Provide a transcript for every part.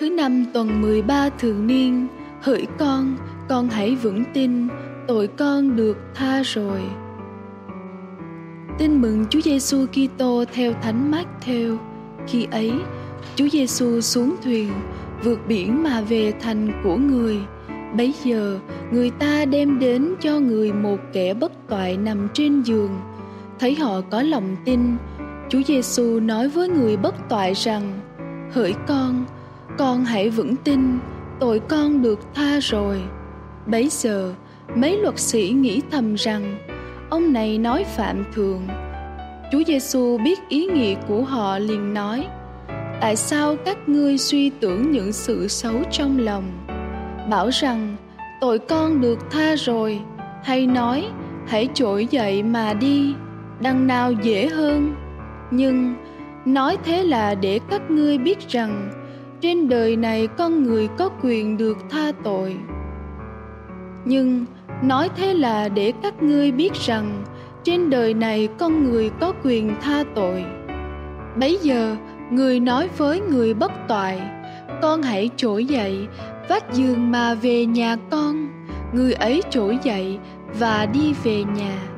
Thứ năm tuần 13 thường niên, hỡi con, con hãy vững tin, tội con được tha rồi. Tin mừng Chúa Giêsu Kitô theo Thánh Matthew. Khi ấy, Chúa Giêsu xuống thuyền, vượt biển mà về thành của người. Bấy giờ, người ta đem đến cho người một kẻ bất toại nằm trên giường. Thấy họ có lòng tin, Chúa Giêsu nói với người bất toại rằng: Hỡi con, con hãy vững tin, tội con được tha rồi. Bấy giờ, mấy luật sĩ nghĩ thầm rằng ông này nói phạm thường. Chúa Giêsu biết ý nghĩa của họ liền nói: Tại sao các ngươi suy tưởng những sự xấu trong lòng? Bảo rằng tội con được tha rồi, hay nói hãy trỗi dậy mà đi, đằng nào dễ hơn. Nhưng nói thế là để các ngươi biết rằng trên đời này con người có quyền được tha tội. Nhưng nói thế là để các ngươi biết rằng trên đời này con người có quyền tha tội. Bấy giờ, người nói với người bất toại, con hãy trỗi dậy, vác giường mà về nhà con. Người ấy trỗi dậy và đi về nhà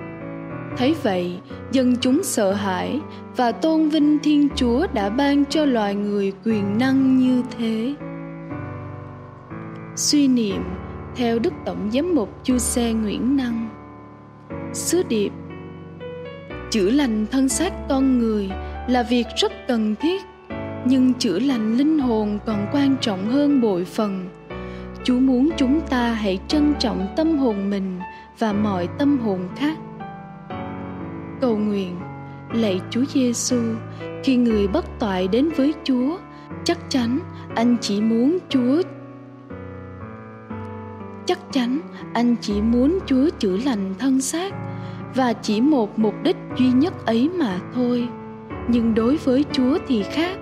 thấy vậy, dân chúng sợ hãi và tôn vinh thiên chúa đã ban cho loài người quyền năng như thế. Suy niệm theo đức tổng giám mục chu xe nguyễn năng. Sứ điệp, chữa lành thân xác con người là việc rất cần thiết, nhưng chữa lành linh hồn còn quan trọng hơn bội phần. Chúa muốn chúng ta hãy trân trọng tâm hồn mình và mọi tâm hồn khác cầu nguyện lạy Chúa Giêsu, khi người bất toại đến với Chúa, chắc chắn anh chỉ muốn Chúa chắc chắn anh chỉ muốn Chúa chữa lành thân xác và chỉ một mục đích duy nhất ấy mà thôi. Nhưng đối với Chúa thì khác.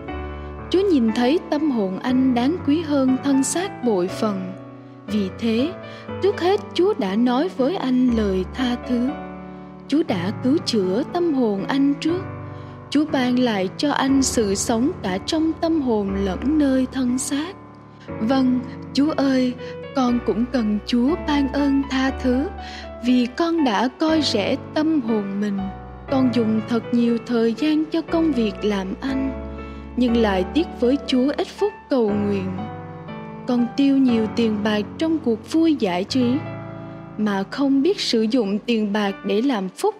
Chúa nhìn thấy tâm hồn anh đáng quý hơn thân xác bội phần. Vì thế, trước hết Chúa đã nói với anh lời tha thứ Chúa đã cứu chữa tâm hồn anh trước. Chúa ban lại cho anh sự sống cả trong tâm hồn lẫn nơi thân xác. Vâng, Chúa ơi, con cũng cần Chúa ban ơn tha thứ vì con đã coi rẻ tâm hồn mình. Con dùng thật nhiều thời gian cho công việc làm anh, nhưng lại tiếc với Chúa ít phút cầu nguyện. Con tiêu nhiều tiền bạc trong cuộc vui giải trí mà không biết sử dụng tiền bạc để làm phúc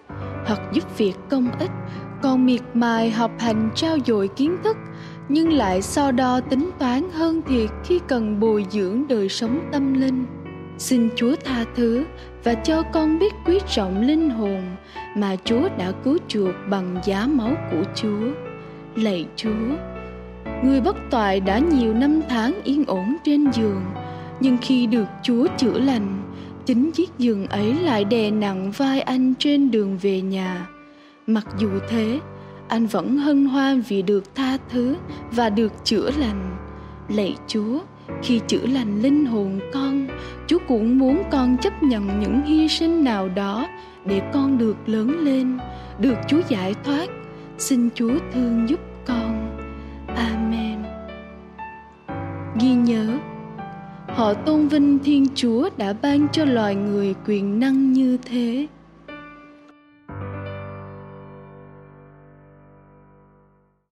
hoặc giúp việc công ích, còn miệt mài học hành trao dồi kiến thức, nhưng lại so đo tính toán hơn thiệt khi cần bồi dưỡng đời sống tâm linh. Xin chúa tha thứ và cho con biết quý trọng linh hồn mà chúa đã cứu chuộc bằng giá máu của chúa. Lạy chúa, người bất toại đã nhiều năm tháng yên ổn trên giường, nhưng khi được chúa chữa lành chính chiếc giường ấy lại đè nặng vai anh trên đường về nhà. Mặc dù thế, anh vẫn hân hoan vì được tha thứ và được chữa lành. Lạy chúa, khi chữa lành linh hồn con, chúa cũng muốn con chấp nhận những hy sinh nào đó để con được lớn lên, được chúa giải thoát. Xin chúa thương giúp con. Amen. Ghi nhớ họ tôn vinh thiên chúa đã ban cho loài người quyền năng như thế.